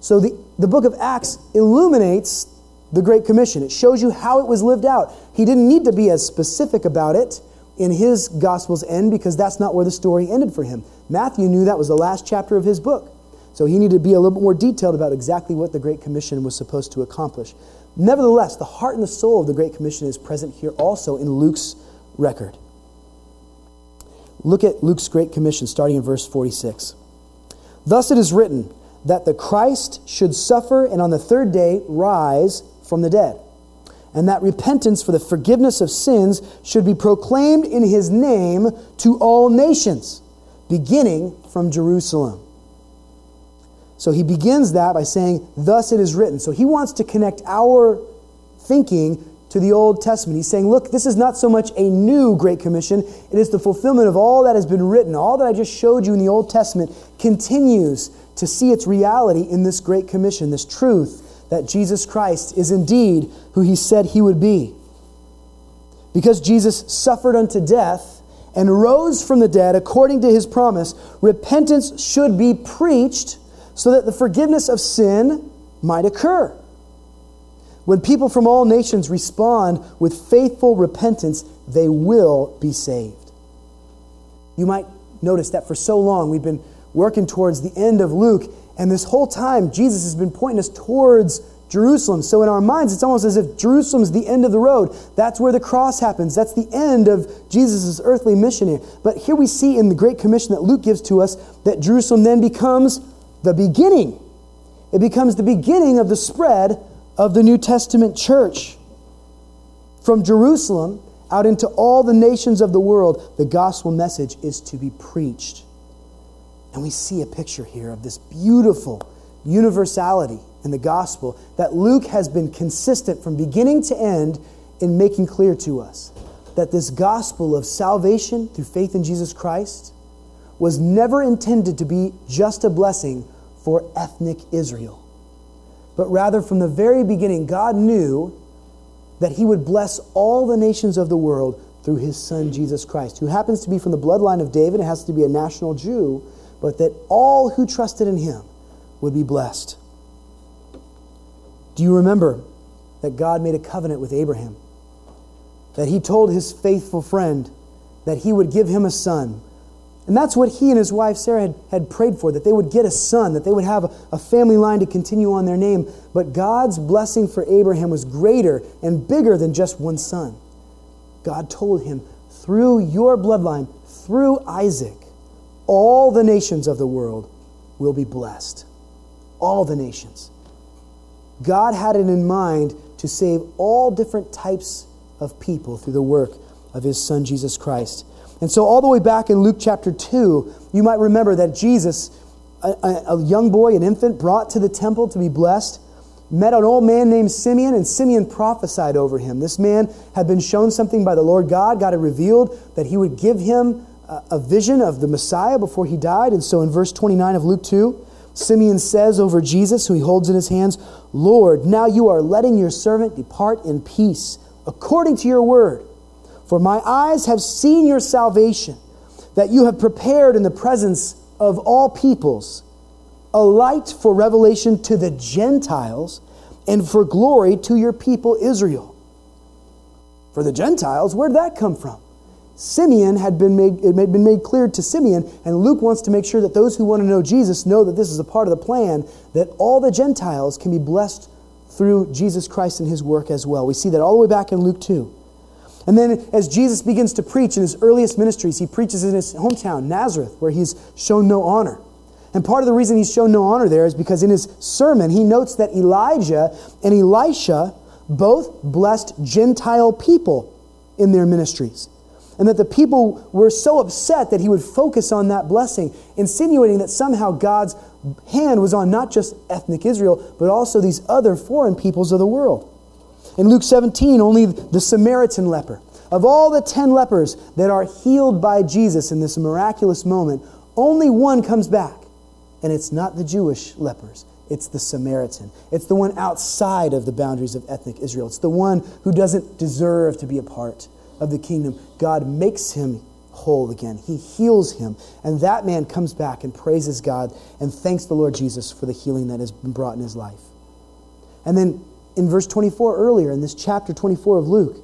So the, the book of Acts illuminates the Great Commission. It shows you how it was lived out. He didn't need to be as specific about it in his Gospel's end because that's not where the story ended for him. Matthew knew that was the last chapter of his book. So he needed to be a little bit more detailed about exactly what the Great Commission was supposed to accomplish. Nevertheless, the heart and the soul of the Great Commission is present here also in Luke's record. Look at Luke's Great Commission starting in verse 46. Thus it is written that the Christ should suffer and on the third day rise from the dead, and that repentance for the forgiveness of sins should be proclaimed in his name to all nations, beginning from Jerusalem. So he begins that by saying, Thus it is written. So he wants to connect our thinking to the Old Testament. He's saying, Look, this is not so much a new Great Commission, it is the fulfillment of all that has been written. All that I just showed you in the Old Testament continues to see its reality in this Great Commission, this truth that Jesus Christ is indeed who he said he would be. Because Jesus suffered unto death and rose from the dead according to his promise, repentance should be preached so that the forgiveness of sin might occur. When people from all nations respond with faithful repentance, they will be saved. You might notice that for so long we've been working towards the end of Luke, and this whole time Jesus has been pointing us towards Jerusalem. So in our minds, it's almost as if Jerusalem's the end of the road. That's where the cross happens. That's the end of Jesus' earthly mission here. But here we see in the Great Commission that Luke gives to us that Jerusalem then becomes the beginning. It becomes the beginning of the spread of the New Testament church. From Jerusalem out into all the nations of the world, the gospel message is to be preached. And we see a picture here of this beautiful universality in the gospel that Luke has been consistent from beginning to end in making clear to us that this gospel of salvation through faith in Jesus Christ was never intended to be just a blessing for ethnic Israel. But rather, from the very beginning, God knew that He would bless all the nations of the world through His Son, Jesus Christ, who happens to be from the bloodline of David, and has to be a national Jew, but that all who trusted in Him would be blessed. Do you remember that God made a covenant with Abraham? That He told His faithful friend that He would give him a son And that's what he and his wife Sarah had, had prayed for, that they would get a son, that they would have a, a family line to continue on their name. But God's blessing for Abraham was greater and bigger than just one son. God told him, through your bloodline, through Isaac, all the nations of the world will be blessed. All the nations. God had it in mind to save all different types of people through the work of his son Jesus Christ. And so, all the way back in Luke chapter 2, you might remember that Jesus, a, a, young boy, an infant, brought to the temple to be blessed, met an old man named Simeon, and Simeon prophesied over him. This man had been shown something by the Lord God. God had revealed that he would give him a, a vision of the Messiah before he died. And so, in verse 29 of Luke 2, Simeon says over Jesus, who he holds in his hands, Lord, now you are letting your servant depart in peace, according to your word. For my eyes have seen your salvation, that you have prepared in the presence of all peoples a light for revelation to the Gentiles and for glory to your people Israel. For the Gentiles, where did that come from? Simeon had been made, it had been made clear to Simeon, and Luke wants to make sure that those who want to know Jesus know that this is a part of the plan, that all the Gentiles can be blessed through Jesus Christ and his work as well. We see that all the way back in Luke 2. And then as Jesus begins to preach in his earliest ministries, he preaches in his hometown, Nazareth, where he's shown no honor. And part of the reason he's shown no honor there is because in his sermon, he notes that Elijah and Elisha both blessed Gentile people in their ministries. And that the people were so upset that he would focus on that blessing, insinuating that somehow God's hand was on not just ethnic Israel, but also these other foreign peoples of the world. In Luke 17, only the Samaritan leper, of all the 10 lepers that are healed by Jesus in this miraculous moment, only one comes back. And it's not the Jewish lepers, it's the Samaritan. It's the one outside of the boundaries of ethnic Israel. It's the one who doesn't deserve to be a part of the kingdom. God makes him whole again. He heals him. And that man comes back and praises God and thanks the Lord Jesus for the healing that has been brought in his life. And then in verse 24 earlier, in this chapter 24 of Luke,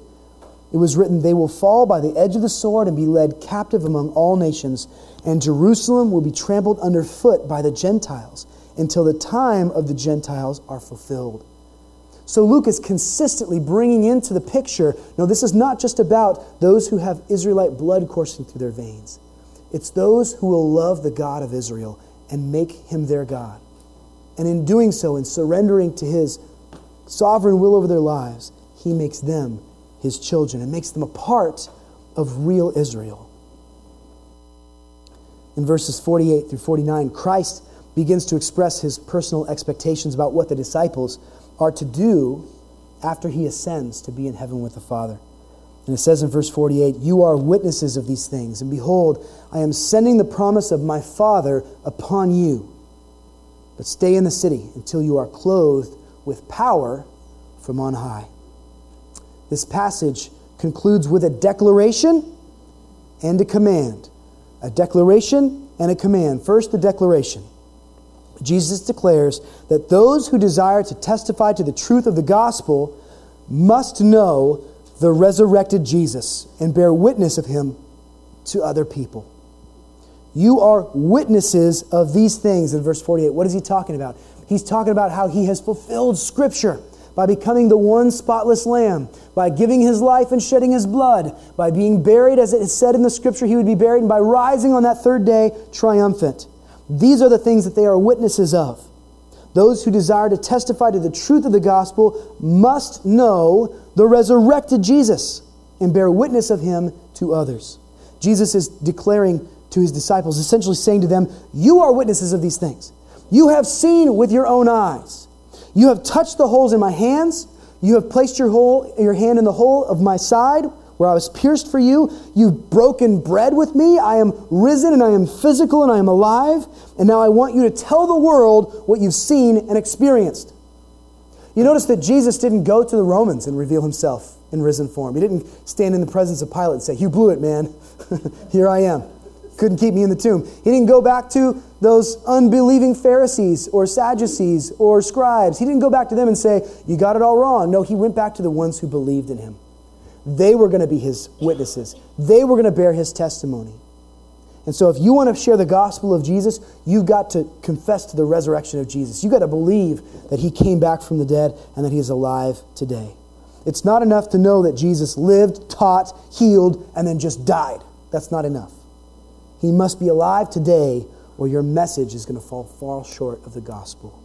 it was written, They will fall by the edge of the sword and be led captive among all nations, and Jerusalem will be trampled underfoot by the Gentiles until the time of the Gentiles are fulfilled. So Luke is consistently bringing into the picture no, this is not just about those who have Israelite blood coursing through their veins. It's those who will love the God of Israel and make him their God. And in doing so, in surrendering to his sovereign will over their lives, he makes them his children and makes them a part of real Israel. In verses 48 through 49, Christ begins to express his personal expectations about what the disciples are to do after he ascends to be in heaven with the Father. And it says in verse 48 You are witnesses of these things, and behold, I am sending the promise of my Father upon you. But stay in the city until you are clothed with power from on high. This passage concludes with a declaration and a command. A declaration and a command. First, the declaration. Jesus declares that those who desire to testify to the truth of the gospel must know the resurrected Jesus and bear witness of him to other people. You are witnesses of these things in verse 48. What is he talking about? He's talking about how he has fulfilled Scripture by becoming the one spotless lamb, by giving his life and shedding his blood, by being buried, as it is said in the Scripture, he would be buried, and by rising on that third day triumphant. These are the things that they are witnesses of. Those who desire to testify to the truth of the gospel must know the resurrected Jesus and bear witness of him to others. Jesus is declaring to his disciples, essentially saying to them, You are witnesses of these things. You have seen with your own eyes. You have touched the holes in my hands. You have placed your, hole, your hand in the hole of my side where I was pierced for you. You've broken bread with me. I am risen and I am physical and I am alive. And now I want you to tell the world what you've seen and experienced. You notice that Jesus didn't go to the Romans and reveal himself in risen form. He didn't stand in the presence of Pilate and say, You blew it, man. (laughs) Here I am couldn't keep me in the tomb. He didn't go back to those unbelieving Pharisees or Sadducees or scribes. He didn't go back to them and say, You got it all wrong. No, he went back to the ones who believed in him. They were going to be his witnesses, they were going to bear his testimony. And so, if you want to share the gospel of Jesus, you've got to confess to the resurrection of Jesus. You've got to believe that he came back from the dead and that he is alive today. It's not enough to know that Jesus lived, taught, healed, and then just died. That's not enough. He must be alive today, or your message is going to fall far short of the gospel.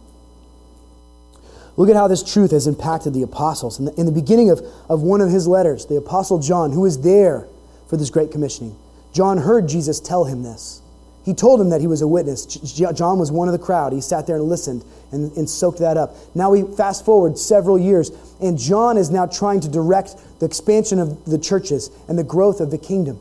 Look at how this truth has impacted the apostles. In the, in the beginning of, of one of his letters, the apostle John, who was there for this great commissioning, John heard Jesus tell him this. He told him that he was a witness. John was one of the crowd. He sat there and listened and, and soaked that up. Now we fast forward several years, and John is now trying to direct the expansion of the churches and the growth of the kingdom.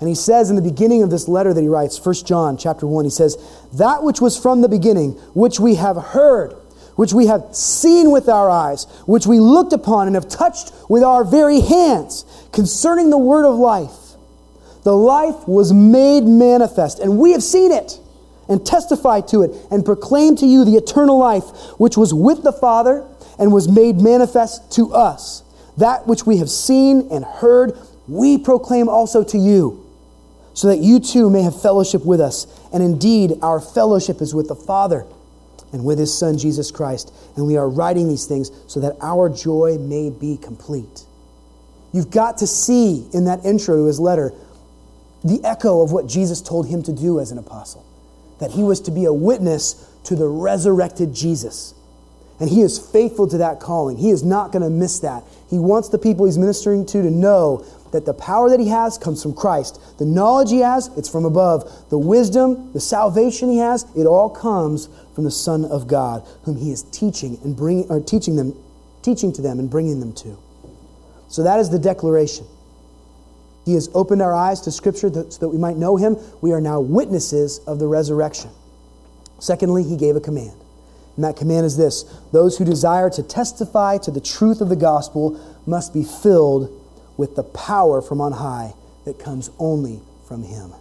And he says in the beginning of this letter that he writes, 1 John chapter 1, he says, That which was from the beginning, which we have heard, which we have seen with our eyes, which we looked upon and have touched with our very hands, concerning the word of life the life was made manifest, and we have seen it and testified to it and proclaimed to you the eternal life which was with the Father and was made manifest to us. That which we have seen and heard, we proclaim also to you, so that you too may have fellowship with us. And indeed, our fellowship is with the Father and with his Son, Jesus Christ. And we are writing these things so that our joy may be complete. You've got to see in that intro to his letter the echo of what Jesus told him to do as an apostle that he was to be a witness to the resurrected Jesus. And he is faithful to that calling. He is not going to miss that. He wants the people he's ministering to to know that the power that he has comes from Christ. The knowledge he has, it's from above. The wisdom, the salvation he has, it all comes from the Son of God, whom he is teaching and bringing or teaching them teaching to them and bringing them to. So that is the declaration. He has opened our eyes to Scripture so that we might know Him. We are now witnesses of the resurrection. Secondly, He gave a command. And that command is this those who desire to testify to the truth of the gospel must be filled with the power from on high that comes only from Him.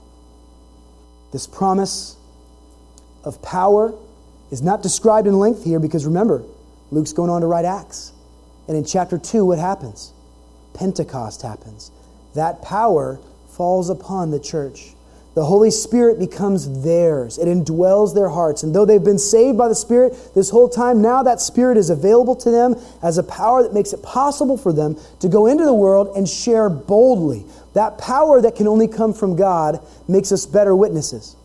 This promise of power is not described in length here because remember, Luke's going on to write Acts. And in chapter 2, what happens? Pentecost happens that power falls upon the church. The Holy Spirit becomes theirs. It indwells their hearts. And though they've been saved by the Spirit this whole time, now that Spirit is available to them as a power that makes it possible for them to go into the world and share boldly. That power that can only come from God makes us better witnesses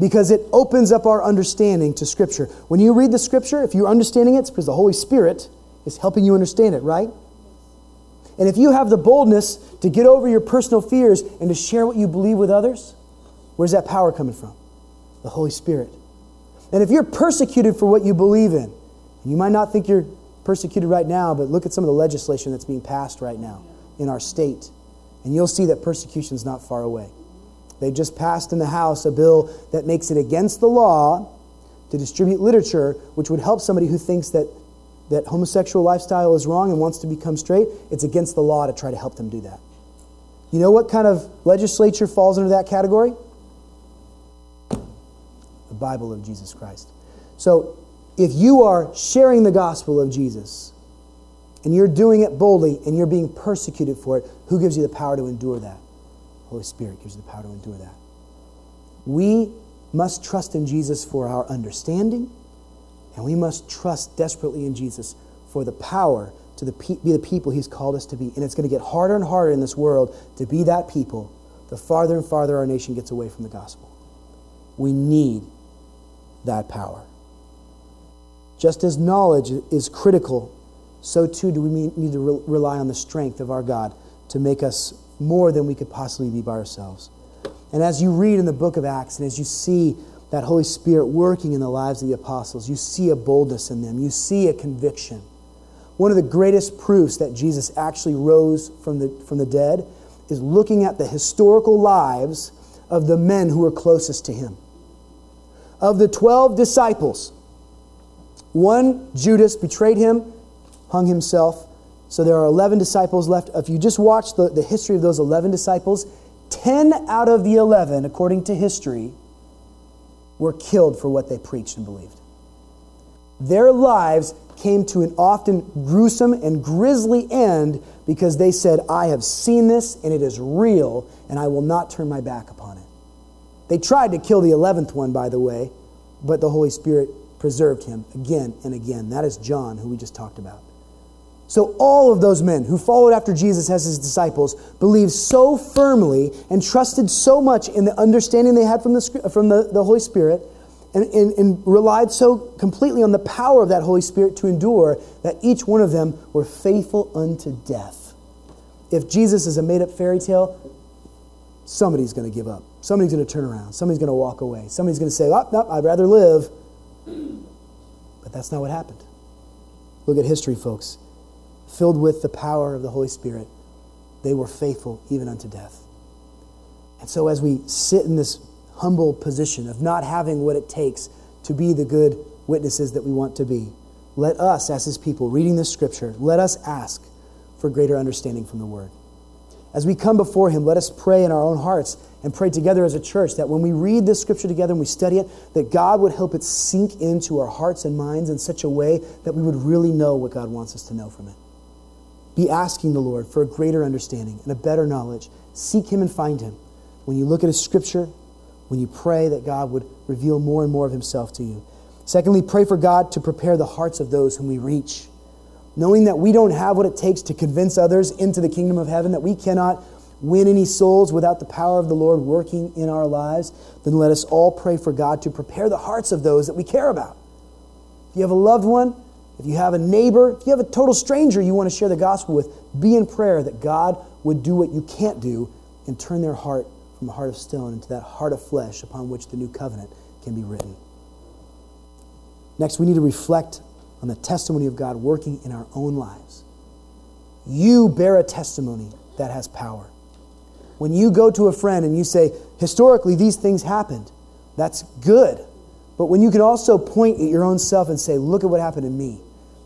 because it opens up our understanding to Scripture. When you read the Scripture, if you're understanding it, it's because the Holy Spirit is helping you understand it, right? And if you have the boldness to get over your personal fears and to share what you believe with others, where's that power coming from? The Holy Spirit. And if you're persecuted for what you believe in, you might not think you're persecuted right now, but look at some of the legislation that's being passed right now in our state, and you'll see that persecution is not far away. They just passed in the House a bill that makes it against the law to distribute literature which would help somebody who thinks that that homosexual lifestyle is wrong and wants to become straight, it's against the law to try to help them do that. You know what kind of legislature falls under that category? The Bible of Jesus Christ. So, if you are sharing the gospel of Jesus and you're doing it boldly and you're being persecuted for it, who gives you the power to endure that? Holy Spirit gives you the power to endure that. We must trust in Jesus for our understanding and we must trust desperately in Jesus for the power to the pe- be the people He's called us to be. And it's going to get harder and harder in this world to be that people the farther and farther our nation gets away from the gospel. We need that power. Just as knowledge is critical, so too do we need to re- rely on the strength of our God to make us more than we could possibly be by ourselves. And as you read in the book of Acts and as you see that Holy Spirit working in the lives of the apostles. You see a boldness in them, you see a conviction. One of the greatest proofs that Jesus actually rose from the, from the dead is looking at the historical lives of the men who were closest to him. Of the 12 disciples, one, Judas, betrayed him, hung himself. So there are 11 disciples left. If you just watch the, the history of those 11 disciples, 10 out of the 11, according to history, were killed for what they preached and believed. Their lives came to an often gruesome and grisly end because they said, I have seen this and it is real, and I will not turn my back upon. They tried to kill the 11th one, by the way, but the Holy Spirit preserved him again and again. That is John, who we just talked about. So, all of those men who followed after Jesus as his disciples believed so firmly and trusted so much in the understanding they had from the, from the, the Holy Spirit and, and, and relied so completely on the power of that Holy Spirit to endure that each one of them were faithful unto death. If Jesus is a made up fairy tale, somebody's going to give up. Somebody's going to turn around. Somebody's going to walk away. Somebody's going to say, oh, I'd rather live. But that's not what happened. Look at history, folks. Filled with the power of the Holy Spirit, they were faithful even unto death. And so, as we sit in this humble position of not having what it takes to be the good witnesses that we want to be, let us, as His people, reading this scripture, let us ask for greater understanding from the Word. As we come before Him, let us pray in our own hearts and pray together as a church that when we read this scripture together and we study it, that God would help it sink into our hearts and minds in such a way that we would really know what God wants us to know from it. Be asking the Lord for a greater understanding and a better knowledge. Seek Him and find Him. When you look at His scripture, when you pray that God would reveal more and more of Himself to you. Secondly, pray for God to prepare the hearts of those whom we reach knowing that we don't have what it takes to convince others into the kingdom of heaven, that we cannot win any souls without the power of the Lord working in our lives, then let us all pray for God to prepare the hearts of those that we care about. If you have a loved one, if you have a neighbor, if you have a total stranger you want to share the gospel with, be in prayer that God would do what you can't do and turn their heart from a heart of stone into that heart of flesh upon which the new covenant can be written. Next, we need to reflect on the testimony of God working in our own lives. You bear a testimony that has power. When you go to a friend and you say, historically, these things happened, that's good. But when you can also point at your own self and say, look at what happened to me.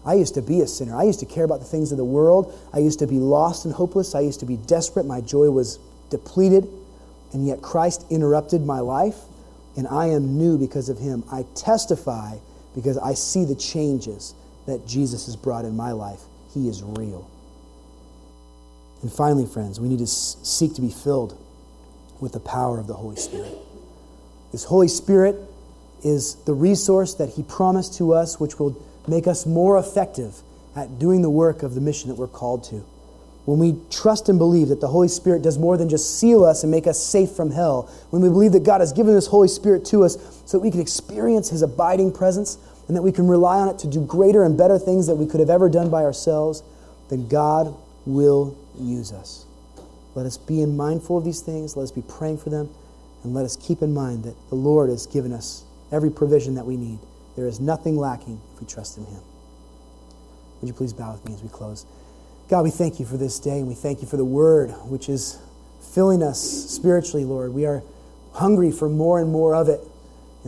I used to be a sinner. I used to care about the things of the world. I used to be lost and hopeless. I used to be desperate. My joy was depleted. And yet Christ interrupted my life, and I am new because of him. I testify because I see the changes that Jesus has brought in my life. He is real. And finally, friends, we need to seek to be filled with the power of the Holy Spirit. This Holy Spirit is the resource that He promised to us, which will make us more effective at doing the work of the mission that we're called to. When we trust and believe that the Holy Spirit does more than just seal us and make us safe from hell, when we believe that God has given this Holy Spirit to us so that we can experience His abiding presence, and that we can rely on it to do greater and better things that we could have ever done by ourselves, then God will use us. Let us be mindful of these things. Let us be praying for them. And let us keep in mind that the Lord has given us every provision that we need. There is nothing lacking if we trust in Him. Would you please bow with me as we close? God, we thank you for this day, and we thank you for the word, which is filling us spiritually, Lord. We are hungry for more and more of it.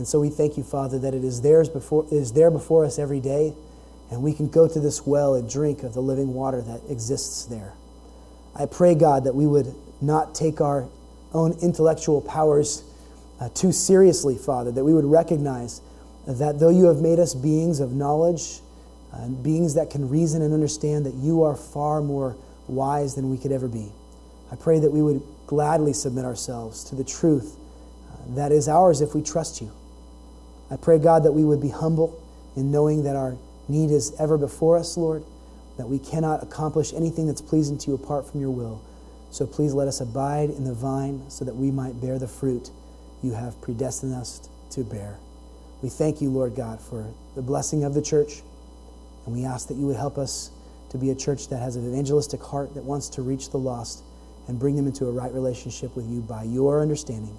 And so we thank you, Father, that it is, theirs before, it is there before us every day, and we can go to this well and drink of the living water that exists there. I pray, God, that we would not take our own intellectual powers uh, too seriously, Father, that we would recognize that though you have made us beings of knowledge, uh, beings that can reason and understand, that you are far more wise than we could ever be. I pray that we would gladly submit ourselves to the truth uh, that is ours if we trust you. I pray, God, that we would be humble in knowing that our need is ever before us, Lord, that we cannot accomplish anything that's pleasing to you apart from your will. So please let us abide in the vine so that we might bear the fruit you have predestined us to bear. We thank you, Lord God, for the blessing of the church, and we ask that you would help us to be a church that has an evangelistic heart that wants to reach the lost and bring them into a right relationship with you by your understanding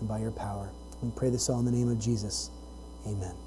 and by your power. We pray this all in the name of Jesus. Amen.